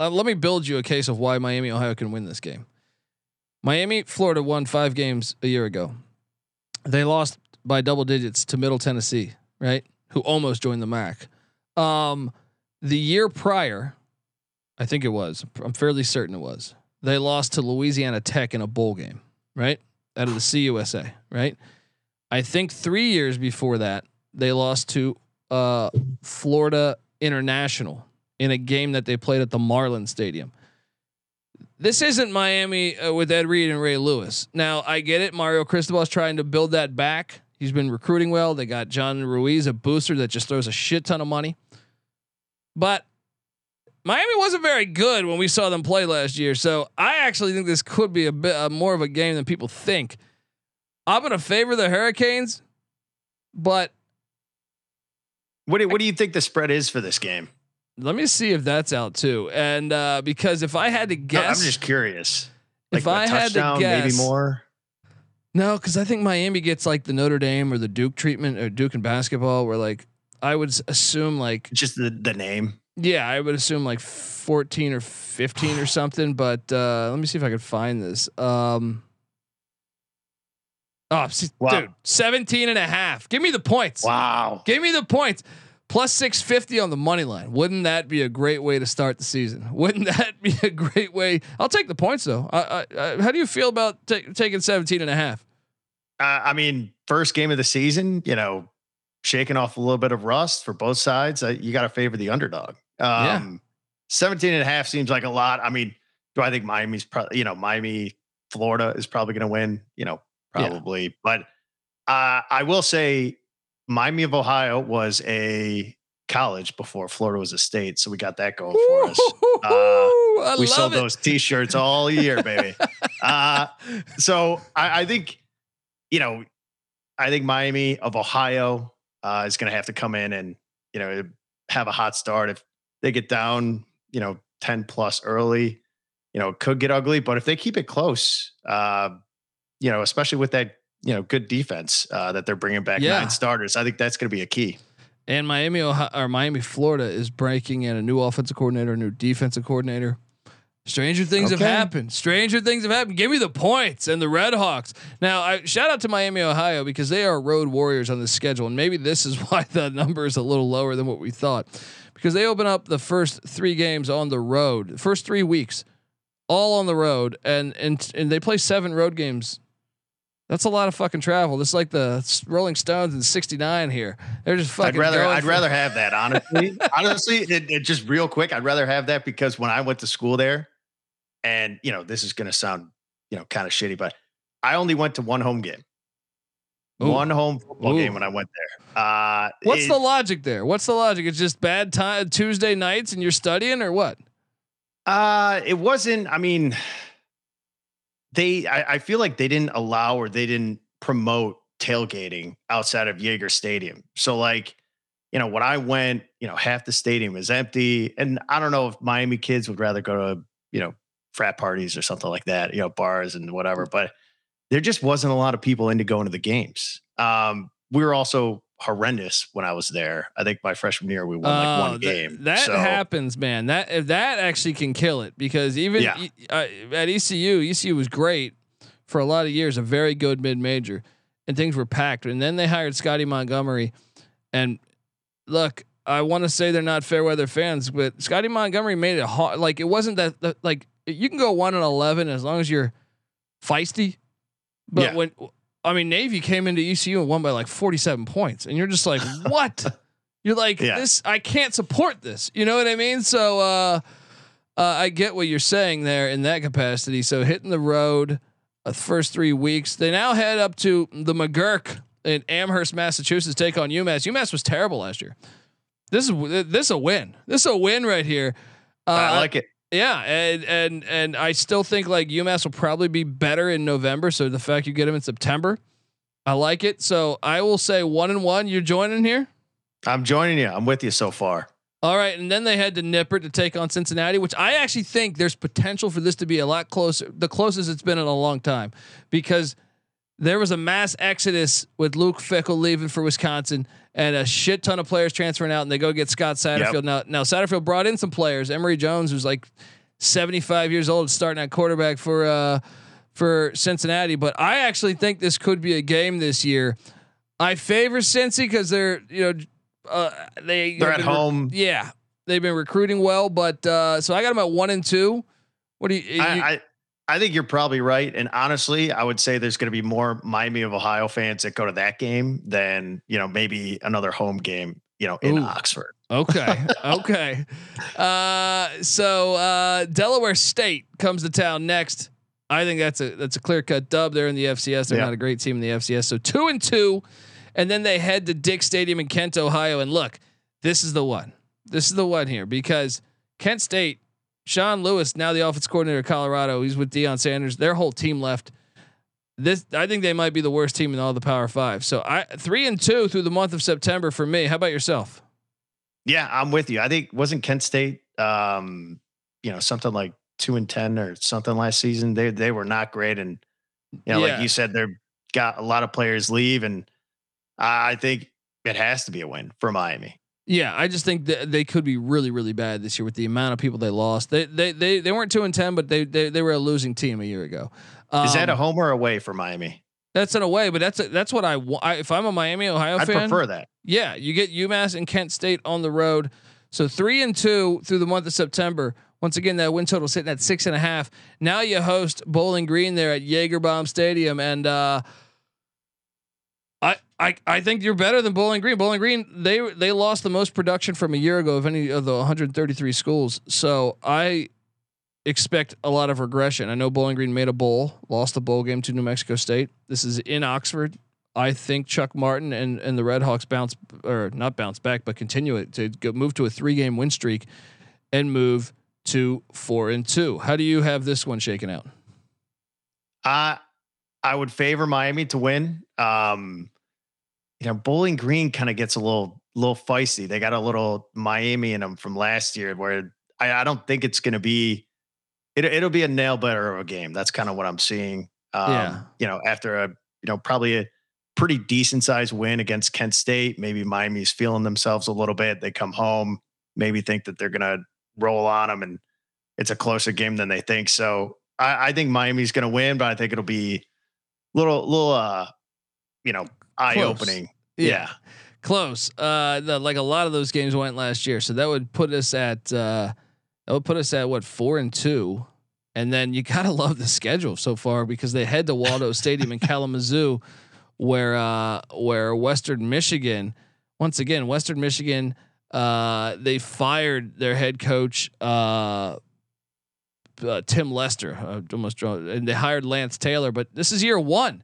Speaker 1: Uh, let me build you a case of why Miami, Ohio can win this game. Miami, Florida won five games a year ago. They lost by double digits to Middle Tennessee, right? Who almost joined the MAC. Um, the year prior, I think it was. I'm fairly certain it was. They lost to Louisiana Tech in a bowl game, right? Out of the CUSA, right? I think three years before that, they lost to uh, Florida International in a game that they played at the Marlin Stadium this isn't Miami uh, with Ed Reed and Ray Lewis. Now I get it. Mario Cristobal is trying to build that back. He's been recruiting well. They got John Ruiz, a booster that just throws a shit ton of money. But Miami wasn't very good when we saw them play last year. So I actually think this could be a bit uh, more of a game than people think. I'm going to favor the Hurricanes, but
Speaker 6: What do, what do you think the spread is for this game?
Speaker 1: Let me see if that's out too. And uh, because if I had to
Speaker 6: No,
Speaker 1: guess,
Speaker 6: I'm just curious.
Speaker 1: if I had to guess,
Speaker 6: maybe more.
Speaker 1: No, because I think Miami gets like the Notre Dame or the Duke treatment or Duke in basketball, where like I would assume like
Speaker 6: Just the, the name.
Speaker 1: yeah, I would assume like 14 or 15 or (sighs) something. But uh, let me see if I could find this. Um, oh,
Speaker 6: Wow.
Speaker 1: dude, 17 and a half. Give me the points.
Speaker 6: Wow.
Speaker 1: Give me the points. Plus 650 on the money line. Wouldn't that be a great way to start the season? (laughs) Wouldn't that be a great way? I'll take the points though. I, I, I, how do you feel about ta- taking 17 and a half?
Speaker 6: Uh, I mean, first game of the season, you know, shaking off a little bit of rust for both sides. Uh, you got to favor the underdog.
Speaker 1: Yeah.
Speaker 6: Um, 17 and a half seems like a lot. I mean, do I think Miami's probably, you know, Miami, Florida is probably going to win, you know,
Speaker 1: Yeah.
Speaker 6: probably. But uh, I will say Miami of Ohio was a college before Florida was a state. So we got that going for us. Uh,
Speaker 1: I
Speaker 6: we
Speaker 1: love
Speaker 6: sold
Speaker 1: it.
Speaker 6: those t-shirts all year, baby. (laughs) uh, so I, I think, you know, I think Miami of Ohio uh, is going to have to come in and you know have a hot start. If they get down, you know, ten plus early, you know, it could get ugly. But if they keep it close, uh, you know, especially with that you know good defense uh, that they're bringing back
Speaker 1: Yeah.
Speaker 6: nine starters, I think that's going to be a key.
Speaker 1: And Miami, Ohio, or Miami, Florida is breaking in a new offensive coordinator, a new defensive coordinator. Stranger things have happened. Stranger things have happened. Give me the points and the Red Hawks. Now, I shout out to Miami, Ohio, because they are road warriors on the schedule, and maybe this is (laughs) why the number is a little lower than what we thought, because they open up the first three games on the road, the first three weeks, all on the road, and and and they play seven road games. That's a lot of fucking travel. This is like the Rolling Stones in '69 here. They're just fucking.
Speaker 6: I'd rather I'd rather have that honestly. (laughs) honestly, it, it just real quick. I'd rather have that because when I went to school there, and you know this is going to sound you know kind of shitty, but I only went to one home game,
Speaker 1: Ooh.
Speaker 6: one home football
Speaker 1: Ooh.
Speaker 6: game when I went there. Uh,
Speaker 1: What's
Speaker 6: it-
Speaker 1: the logic there? What's the logic? It's just bad time Tuesday nights and you're studying or what?
Speaker 6: Uh, it wasn't. I mean, they. I, I feel like they didn't allow or they didn't promote tailgating outside of Yager Stadium. So, like, you know, when I went, you know, half the stadium was empty, and I don't know if Miami kids would rather go to, you know, frat parties or something like that, you know, bars and whatever. But there just wasn't a lot of people into going to the games. Um, we were also horrendous when I was there. I think my freshman year we won like
Speaker 1: Oh,
Speaker 6: one
Speaker 1: that-
Speaker 6: game.
Speaker 1: That,
Speaker 6: So-
Speaker 1: happens, man. That that actually can kill it because even
Speaker 6: Yeah.
Speaker 1: e- uh, at ECU, ECU was great for a lot of years, a very good mid major, and things were packed. And then they hired Scotty Montgomery, and look, I want to say they're not fair weather fans, but Scotty Montgomery made it hard. Like it wasn't that, that like you can go one and eleven as long as you're feisty. But
Speaker 6: Yeah.
Speaker 1: when I mean Navy came into ECU and won by like 47 points, and you're just like, (laughs) what? You're like
Speaker 6: Yeah.
Speaker 1: this. I can't support this. You know what I mean? So uh, uh, I get what you're saying there in that capacity. So hitting the road, uh, first three weeks, they now head up to the McGuirk in Amherst, Massachusetts, take on UMass. UMass was terrible last year. This is this a win. This is a win right here. Uh,
Speaker 6: I like it.
Speaker 1: Yeah, and and and I still think like UMass will probably be better in November. So the fact you get them in September, I like it. So I will say one and one. You're joining here.
Speaker 6: I'm joining you. I'm with you so far.
Speaker 1: All right, and then they head to Nippert to take on Cincinnati, which I actually think there's potential for this to be a lot closer, the closest it's been in a long time, because there was a mass exodus with Luke Fickell leaving for Wisconsin and a shit ton of players transferring out, and they go get Scott Satterfield. Now, now Satterfield brought in some players. Emory Jones, who's like 75 years old, starting at quarterback for uh, for Cincinnati. But I actually think this could be a game this year. I favor Cincy because they're you know uh, they
Speaker 6: They're at
Speaker 1: been re-
Speaker 6: home.
Speaker 1: yeah, they've been recruiting well, but uh, so I got them at one and two. What do you? you-
Speaker 6: I, I I think you're probably right. And honestly, I would say there's going to be more Miami of Ohio fans that go to that game than you know maybe another home game. You know, in
Speaker 1: Ooh.
Speaker 6: Oxford.
Speaker 1: okay, (laughs) okay. Uh, so uh, Delaware State comes to town next. I think that's a that's a clear cut dub there in the FCS. They're
Speaker 6: Yeah.
Speaker 1: not a great team in the FCS. So two and two, and then they head to Dix Stadium in Kent, Ohio. And look, this is the one. This is the one here because Kent State, Sean Lewis, now the offense coordinator of Colorado. He's with Deion Sanders. Their whole team left. This I think they might be the worst team in all the Power Five. So I three and two through the month of September for me. How about yourself?
Speaker 6: Yeah, I'm with you. I think wasn't Kent State, um, you know, something like two and ten or something last season. They they were not great, and you know,
Speaker 1: Yeah.
Speaker 6: like you said, they're got a lot of players leave, and I I think it has to be a win for Miami.
Speaker 1: Yeah, I just think that they could be really, really bad this year with the amount of people they lost. They they they, they weren't two and ten, but they, they they were a losing team a year ago.
Speaker 6: Is that a
Speaker 1: Um,
Speaker 6: home or away for Miami?
Speaker 1: That's in a way, but that's a, that's what I, I if I'm a Miami Ohio
Speaker 6: I'd
Speaker 1: fan.
Speaker 6: prefer that.
Speaker 1: Yeah, you get UMass and Kent State on the road. So three and two through the month of September. Once again, that win total sitting at six and a half. Now you host Bowling Green there at Jaegerbaum Stadium, and uh, I I I think you're better than Bowling Green. Bowling Green they they lost the most production from a year ago of any of the 133 schools. So I expect a lot of regression. I know Bowling Green made a bowl, lost the bowl game to New Mexico State. This is in Oxford. I think Chuck Martin and and the Red Hawks bounce or not bounce back, but continue it to go, move to a three game win streak and move to four and two. How do you have this one shaken out?
Speaker 6: I I would favor Miami to win. Um, you know, Bowling Green kind of gets a little little feisty. They got a little Miami in them from last year, where I, I don't think it's going to be. It, it'll be a nail biter of a game. That's kind of what I'm seeing. Um,
Speaker 1: Yeah.
Speaker 6: You know, after a you know probably a pretty decent sized win against Kent State, maybe Miami's feeling themselves a little bit. They come home, maybe think that they're going to roll on them, and it's a closer game than they think. So I, I think Miami's going to win, but I think it'll be little, little, uh, you know, eye opening. Yeah.
Speaker 1: Close. Uh, the, like a lot of those games went last year, so that would put us at uh, that would put us at what four and two, and then you (laughs) gotta love the schedule so far because they head to Waldo Stadium in Kalamazoo, where uh, where Western Michigan, once again Western Michigan, uh, they fired their head coach. Uh, uh, Tim Lester, uh, almost draw, and they hired Lance Taylor. But this is year one.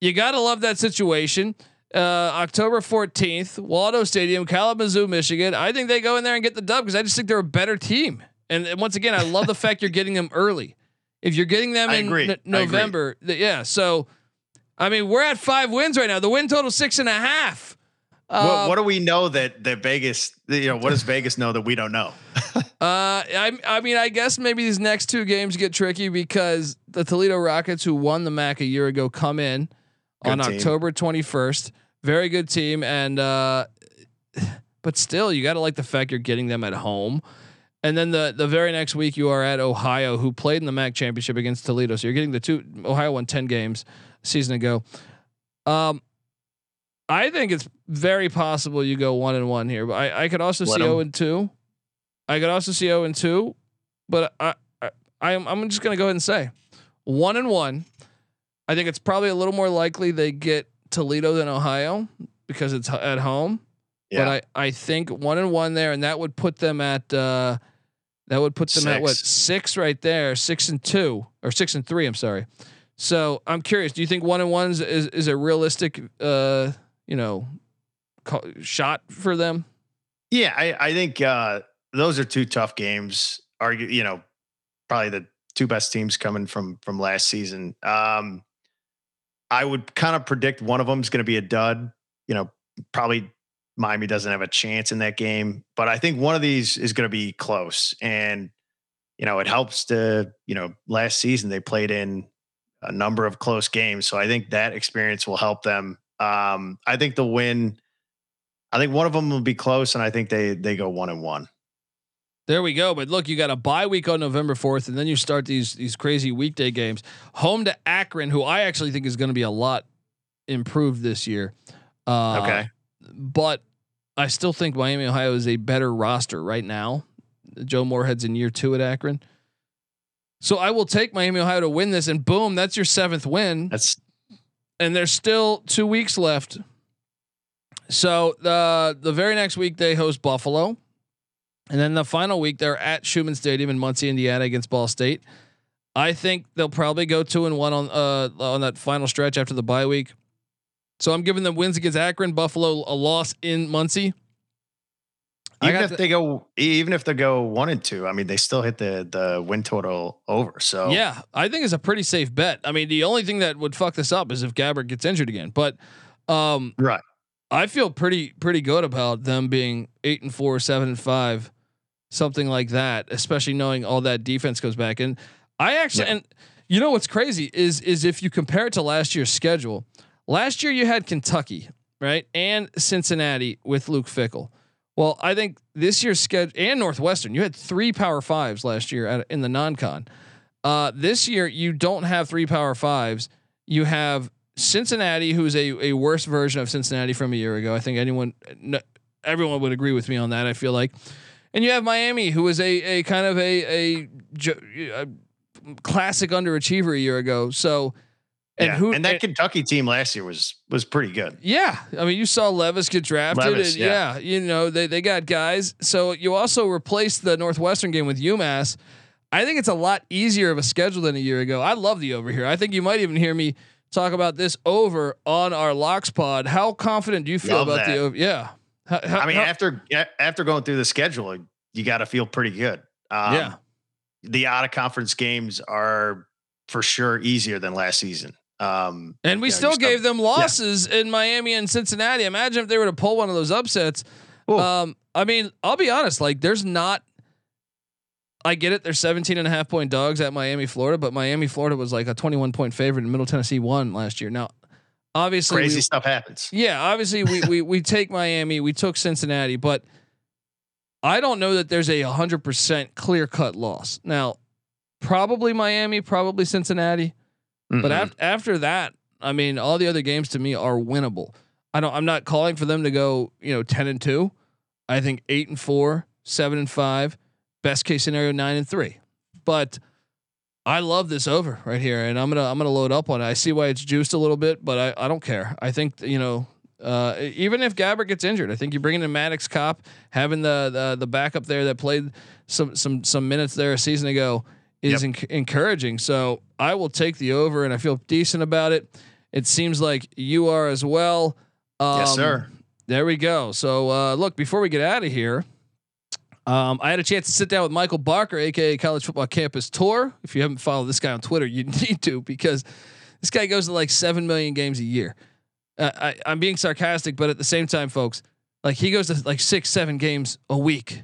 Speaker 1: You gotta love that situation uh, October 14th, Waldo Stadium, Kalamazoo, Michigan. I think they go in there and get the dub because I just think they're a better team. And, and once again, I love the fact you're getting them early. If you're getting them
Speaker 6: I
Speaker 1: in. N-. November, th- yeah. So, I mean, we're at five wins right now. The win total six and a half.
Speaker 6: What,
Speaker 1: Uh,
Speaker 6: what do we know that that Vegas? You know, what does Vegas know that we don't know? (laughs)
Speaker 1: Uh, I I mean, I guess maybe these next two games get tricky because the Toledo Rockets, who won the MAC a year ago, come in on
Speaker 6: team.
Speaker 1: October 21st. Very good team, and uh, (sighs) but still, you got to like the fact you're getting them at home. And then the the very next week, you are at Ohio, who played in the MAC championship against Toledo. So you're getting the two. Ohio won 10 games a season ago. Um, I think it's very possible you go one and one here, but I, I could also
Speaker 6: Let
Speaker 1: see
Speaker 6: 'em.
Speaker 1: 0 and two. I could also see 0 and two, but I, I I'm I'm just gonna go ahead and say one and one. I think it's probably a little more likely they get Toledo than Ohio because it's at home.
Speaker 6: Yeah.
Speaker 1: But I, I think one and one there, and that would put them at uh, that would put them at what
Speaker 6: Six.
Speaker 1: six right there, six and two or six and three. I'm sorry. So I'm curious. Do you think one and ones is is, is a realistic uh, you know co- shot for them?
Speaker 6: Yeah, I, I think uh, those are two tough games. Argue, you know, probably the two best teams coming from from last season. Um, I would kind of predict one of them is going to be a dud. You know, probably Miami doesn't have a chance in that game, but I think one of these is going to be close. And you know, it helps to you know, last season they played in a number of close games, so I think that experience will help them. Um, I think the win. I think one of them will be close, and I think they they go one and one.
Speaker 1: There we go. But look, you got a bye week on November 4th, and then you start these these crazy weekday games. Home to Akron, who I actually think is going to be a lot improved this year. Uh,
Speaker 6: Okay,
Speaker 1: But I still think Miami, Ohio is a better roster right now. Joe Moorhead's in year two at Akron. So I will take Miami, Ohio to win this, and boom, that's your seventh win.
Speaker 6: that's
Speaker 1: and there's still two weeks left. So the the very next week they host Buffalo, and then the final week they're at Scheumann Stadium in Muncie, Indiana, against Ball State. I think they'll probably go two and one on uh on that final stretch after the bye week. So I'm giving them wins against Akron, Buffalo, a loss in Muncie.
Speaker 6: Even if the, they go, even if they go one and two, I mean, they still hit the the win total over. So
Speaker 1: yeah, I think it's a pretty safe bet. I mean, the only thing that would fuck this up is if Gabbert gets injured again. But um,
Speaker 6: right,
Speaker 1: I feel pretty pretty good about them being eight and four, seven and five, something like that. Especially knowing all that defense goes back. And I actually, yeah. and you know what's crazy is is if you compare it to last year's schedule. Last year you had Kentucky, right, and Cincinnati with Luke Fickell. Well, I think this year's schedule and Northwestern, you had three Power Fives last year at, in the non-con. Uh, this year, you don't have three Power Fives. You have Cincinnati, who's a, a worse version of Cincinnati from a year ago. I think anyone, everyone would agree with me on that. I feel like, and you have Miami, who was a a kind of a a, a classic underachiever a year ago. So
Speaker 6: and yeah. who and that Kentucky team last year was was pretty good.
Speaker 1: Yeah, I mean, you saw Levis get drafted. Levis, and, yeah. yeah, you know they they got guys. So you also replaced the Northwestern game with UMass. I think it's a lot easier of a schedule than a year ago. I love the over here. I think you might even hear me talk about this over on our locks pod. How confident do you feel love about that. the over? Yeah.
Speaker 6: How, how, I mean, how, after after going through the schedule, you got to feel pretty good. Um, yeah. The out of conference games are for sure easier than last season. Um,
Speaker 1: and we still gave them losses yeah. in Miami and Cincinnati. Imagine if they were to pull one of those upsets. Um, I mean, I'll be honest, like there's not, I get it. They're 17 and a half point dogs at Miami, Florida, but Miami, Florida was like a 21 point favorite and Middle Tennessee won last year. Now, obviously
Speaker 6: crazy we, stuff happens.
Speaker 1: Yeah. Obviously we, we, we take Miami, we took Cincinnati, but I don't know that there's a hundred percent clear cut loss. Now, probably Miami, probably Cincinnati. Mm-hmm. But af- after that, I mean, all the other games to me are winnable. I don't. I'm not calling for them to go, you know, ten and two. I think eight and four, seven and five, best case scenario nine and three. But I love this over right here, and I'm gonna I'm gonna load up on it. I see why it's juiced a little bit, but I, I don't care. I think you know uh, even if Gabbert gets injured, I think you're bringing in Maddox Kopp, having the, the the backup there that played some some some minutes there a season ago is yep. encouraging. So I will take the over, and I feel decent about it. It seems like you are as well.
Speaker 6: Um, yes, sir.
Speaker 1: There we go. So uh, look, before we get out of here, um, I had a chance to sit down with Michael Barker, aka College Football Campus Tour. If you haven't followed this guy on Twitter, you (laughs) need to because this guy goes to like seven million games a year. Uh, I, I'm being sarcastic, but at the same time, folks, like he goes to like six, seven games a week,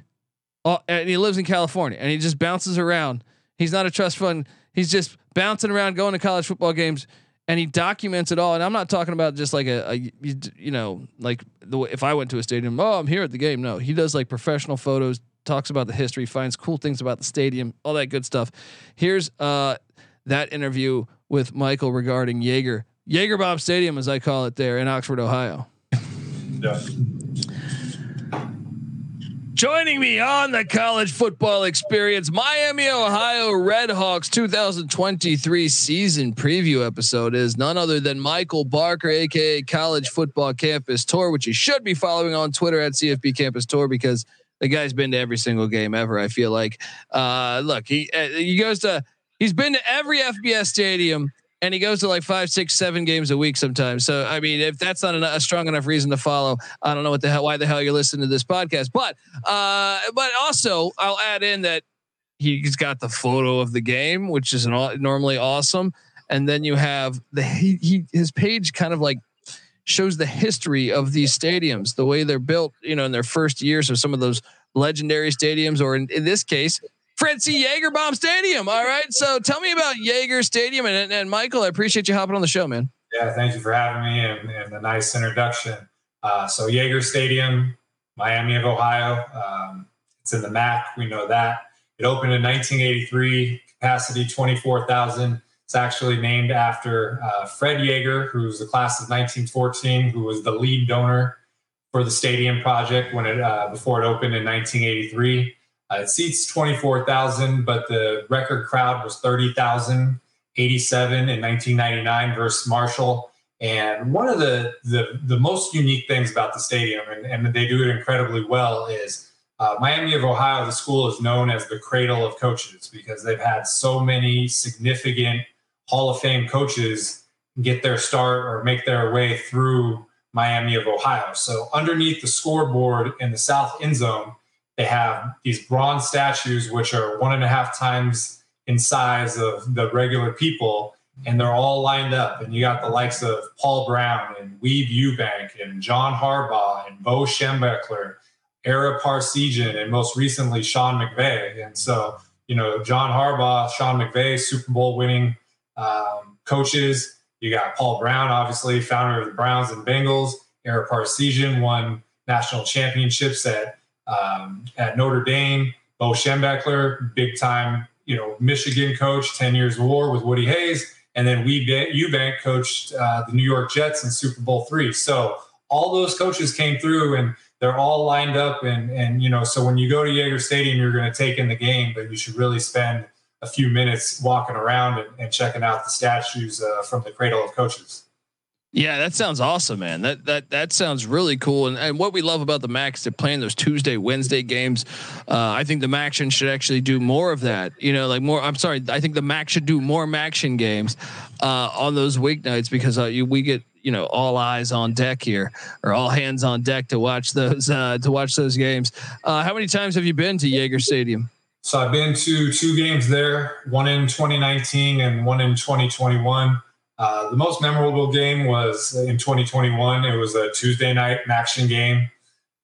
Speaker 1: uh, and he lives in California, and he just bounces around He's not a trust fund. He's just bouncing around, going to college football games, and he documents it all. And I'm not talking about just like a, a you know, like the if I went to a stadium, oh, I'm here at the game. No, he does like professional photos, talks about the history, finds cool things about the stadium, all that good stuff. Here's uh that interview with Michael regarding Jaeger, Jaeger Bob Stadium, as I call it there in Oxford, Ohio. Yeah. Joining me on the college football experience, Miami, Ohio Redhawks 2023 season preview episode is none other than Michael Barker, aka College Football Campus Tour, which you should be following on Twitter at CFB Campus Tour because the guy's been to every single game ever. I feel like, uh, look, he uh, he goes to he's been to every FBS stadium and he goes to like five, six, seven games a week sometimes. So I mean, if that's not a strong enough reason to follow, I don't know what the hell, why the hell you're listening to this podcast. But uh, but also I'll add in that he's got the photo of the game, which is an, normally awesome, and then you have the he, he his page kind of like shows the history of these stadiums, the way they're built, you know, in their first years of some of those legendary stadiums, or in, in this case, Fritzy Jaegerbomb Stadium. All right. So tell me about Yager Stadium. And, and Michael, I appreciate you hopping on the show, man.
Speaker 7: Yeah, thank you for having me and, and the nice introduction. Uh, so Yager Stadium, Miami of Ohio. Um, it's in the MAC. We know that. It opened in 1983, capacity 24,000. It's actually named after uh, Fred Yager, who's the class of 1914, who was the lead donor for the stadium project when it uh, before it opened in 1983. Uh, it seats 24,000, but the record crowd was 30,087 in 1999 versus Marshall. And one of the, the, the most unique things about the stadium, and, and they do it incredibly well, is uh, Miami of Ohio, the school is known as the cradle of coaches because they've had so many significant Hall of Fame coaches get their start or make their way through Miami of Ohio. So underneath the scoreboard in the south end zone, they have these bronze statues, which are one and a half times in size of the regular people, and they're all lined up. And you got the likes of Paul Brown and Weeb Ewbank and John Harbaugh and Bo Schembechler, Ara Parseghian, and most recently Sean McVay. And so, you know, John Harbaugh, Sean McVay, Super Bowl winning um, coaches. You got Paul Brown, obviously, founder of the Browns and Bengals. Ara Parseghian won national championships at um, at Notre Dame. Bo Schembechler, big time, you know, Michigan coach, 10 years war with Woody Hayes. And then Weeb Ewbank coached uh, the New York Jets in Super Bowl three. So all those coaches came through and they're all lined up. And, and you know, so when you go to Yager Stadium, you're going to take in the game, but you should really spend a few minutes walking around and, and checking out the statues uh, from the cradle of coaches.
Speaker 1: Yeah, that sounds awesome, man. That that that sounds really cool. And, and what we love about the is they're playing those Tuesday, Wednesday games. Uh, I think the MACtion should actually do more of that. You know, like more. I'm sorry, I think the Mac should do more MACtion games uh, on those weeknights because uh, you, we get you know all eyes on deck here or all hands on deck to watch those uh, to watch those games. Uh, how many times have you been to Yager Stadium?
Speaker 7: So I've been to two games there, one in 2019 and one in 2021. Uh, the most memorable game was in 2021. It was a Tuesday night action game,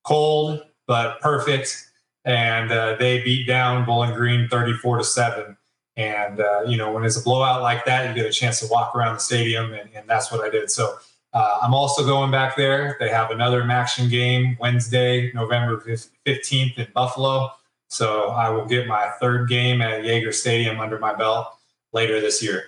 Speaker 7: cold but perfect, and uh, they beat down Bowling Green 34 to seven. And uh, you know when it's a blowout like that, you get a chance to walk around the stadium, and, and that's what I did. So uh, I'm also going back there. They have another action game Wednesday, November 15th in Buffalo. So I will get my third game at Yager Stadium under my belt later this year.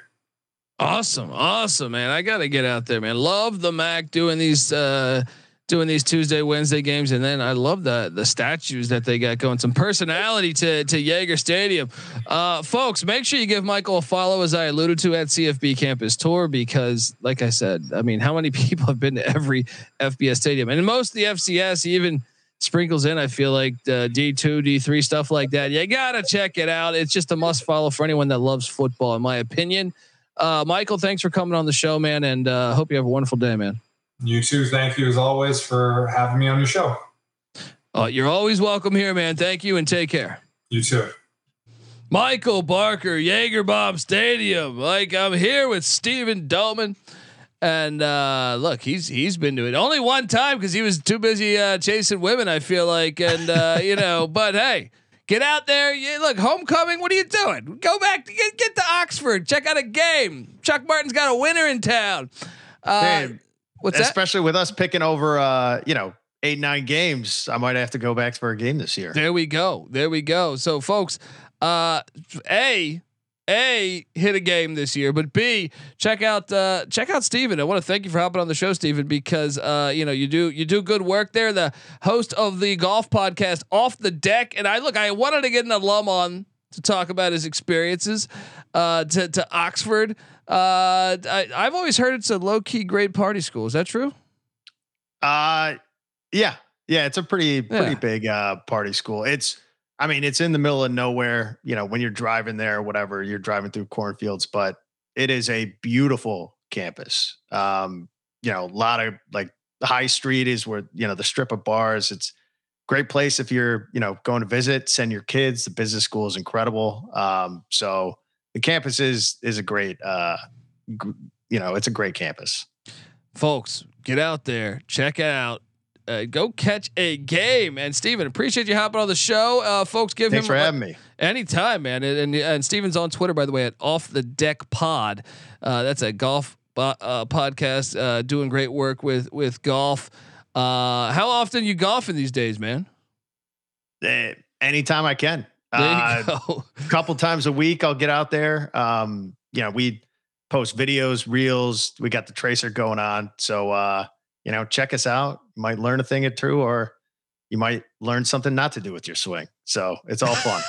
Speaker 1: Awesome, awesome, man! I got to get out there, man. Love the Mac doing these uh, doing these Tuesday, Wednesday games, and then I love the the statues that they got going. Some personality to to Yager Stadium, uh, folks. Make sure you give Michael a follow, as I alluded to at CFB Campus Tour, because, like I said, I mean, how many (laughs) people have been to every FBS stadium, and most of the FCS even sprinkles in. I feel like D two, D three stuff like that. You gotta check it out. It's just a must follow for anyone that loves football, in my opinion. Uh, Michael, thanks for coming on the show, man, and uh, hope you have a wonderful day, man.
Speaker 7: You too. Thank you as always for having me on your show.
Speaker 1: Uh, you're always welcome here, man. Thank you and take care.
Speaker 7: You too.
Speaker 1: Michael Barker, Jaeger Bomb Stadium. Like I'm here with Steven Doman. And uh, look, he's he's been to it only one time because he was too busy uh, chasing women. I feel like, and uh, you know, (laughs) but hey, Get out there. You, look, homecoming. What are you doing? Go back. To, get, get to Oxford. Check out a game. Chuck Martin's got a winner in town.
Speaker 6: Uh, what's that? especially that? with us picking over, uh, you know, eight nine games. I might have to go back for a game this year.
Speaker 1: There we go. There we go. So, folks, uh, a a hit a game this year, but B check out uh, check out Steven. I want to thank you for hopping on the show, Steven, because uh, you know you do you do good work there. The host of the golf podcast Off the Deck, and I look, I wanted to get an alum on to talk about his experiences uh, to to Oxford. Uh, I, I've always heard it's a low key great party school. Is that true?
Speaker 6: Uh, yeah, yeah, it's a pretty pretty yeah. big uh, party school. It's I mean, it's in the middle of nowhere, you know, when you're driving there or whatever, you're driving through cornfields, but it is a beautiful campus. Um, you know, a lot of like the high street is where, you know, the strip of bars. It's great place if you're, you know, going to visit, send your kids. The business school is incredible. Um, so the campus is is a great uh you know, it's a great campus.
Speaker 1: Folks, get out there, check out uh, go catch a game. And Steven, appreciate you hopping on the show. Uh, folks, give
Speaker 6: Thanks
Speaker 1: him
Speaker 6: for having me
Speaker 1: anytime, man. And, and, and Steven's on Twitter, by the way, at Off the Deck Pod. Uh, that's a golf bo- uh, podcast, uh, doing great work with with golf. Uh, how often you golfing these days, man?
Speaker 6: Uh, anytime I can. A (laughs) couple times a week, I'll get out there. Um, you know, we post videos, reels. We got the tracer going on, so you know, check us out. You might learn a thing or two, or you might learn something not to do with your swing. So it's all fun.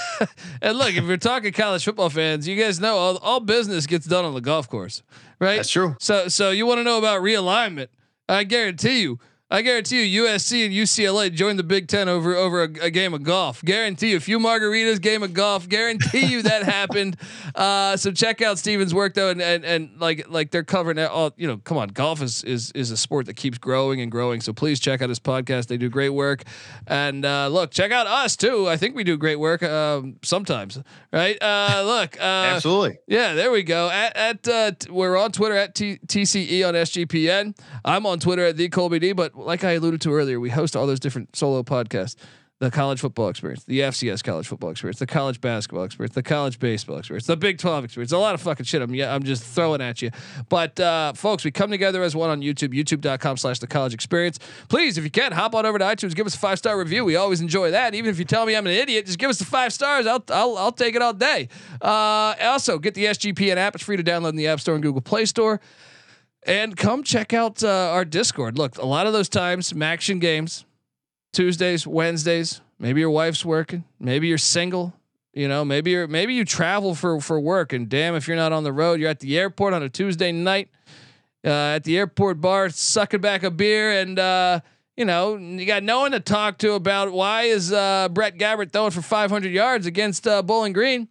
Speaker 6: (laughs)
Speaker 1: and look, if you're talking college football fans, you guys know all, all business gets done on the golf course, right?
Speaker 6: That's true.
Speaker 1: So, so you want to know about realignment? I guarantee you, I guarantee you, USC and UCLA joined the Big Ten over over a, a, game of golf. Guarantee you, a few margaritas, game of golf. Guarantee you that (laughs) happened. Uh, so check out Steven's work though, and, and and like like they're covering it all. You know, come on, golf is is is a sport that keeps growing and growing. So please check out his podcast. They do great work. And uh, look, check out us too. I think we do great work um, sometimes, right? Uh, look, uh,
Speaker 6: absolutely.
Speaker 1: Yeah, there we go. At, at uh, t- we're on Twitter at T- TCE on SGPN. I'm on Twitter at the Colby D, but like I alluded to earlier, we host all those different solo podcasts. The college football experience, the FCS college football experience, the college basketball experience, the college baseball experience, the Big 12 experience. A lot of fucking shit. I'm, yeah, I'm just throwing at you. But uh, folks, we come together as one on YouTube, youtube.com slash the college experience. Please, if you can, hop on over to iTunes, give us a five star review. We always enjoy that. Even if you tell me I'm an idiot, just give us the five stars. I'll, I'll, I'll take it all day. Uh, also, get the SGPN app. It's free to download in the App Store and Google Play Store. And come check out uh, our Discord. Look, a lot of those times, MACtion Games, Tuesdays, Wednesdays. Maybe your wife's working. Maybe you're single. You know, maybe you're maybe you travel for for work. And damn, if you're not on the road, you're at the airport on a Tuesday night, uh, at the airport bar, sucking back a beer, and uh, you know you got no one to talk to about why is uh, Brett Gabbert throwing for 500 yards against uh, Bowling Green.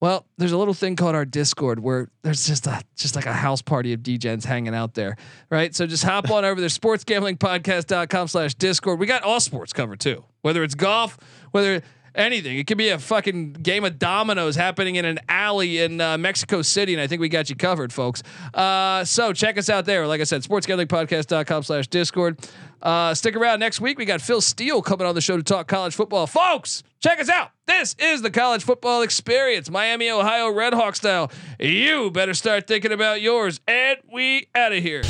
Speaker 1: Well, there's a little thing called our Discord where there's just a just like a house party of DGens hanging out there, right? So just hop on over there, sportsgamblingpodcast.com slash Discord. We got all sports covered too, whether it's golf, whether anything. It could be a fucking game of dominoes happening in an alley in uh, Mexico City, and I think we got you covered, folks. Uh, so check us out there. Like I said, sportsgamblingpodcast.com slash Discord. Uh, stick around next week. We got Phil Steele coming on the show to talk college football. Folks, check us out. This is the college football experience, Miami, Ohio, Redhawk style. You better start thinking about yours. And we out of here.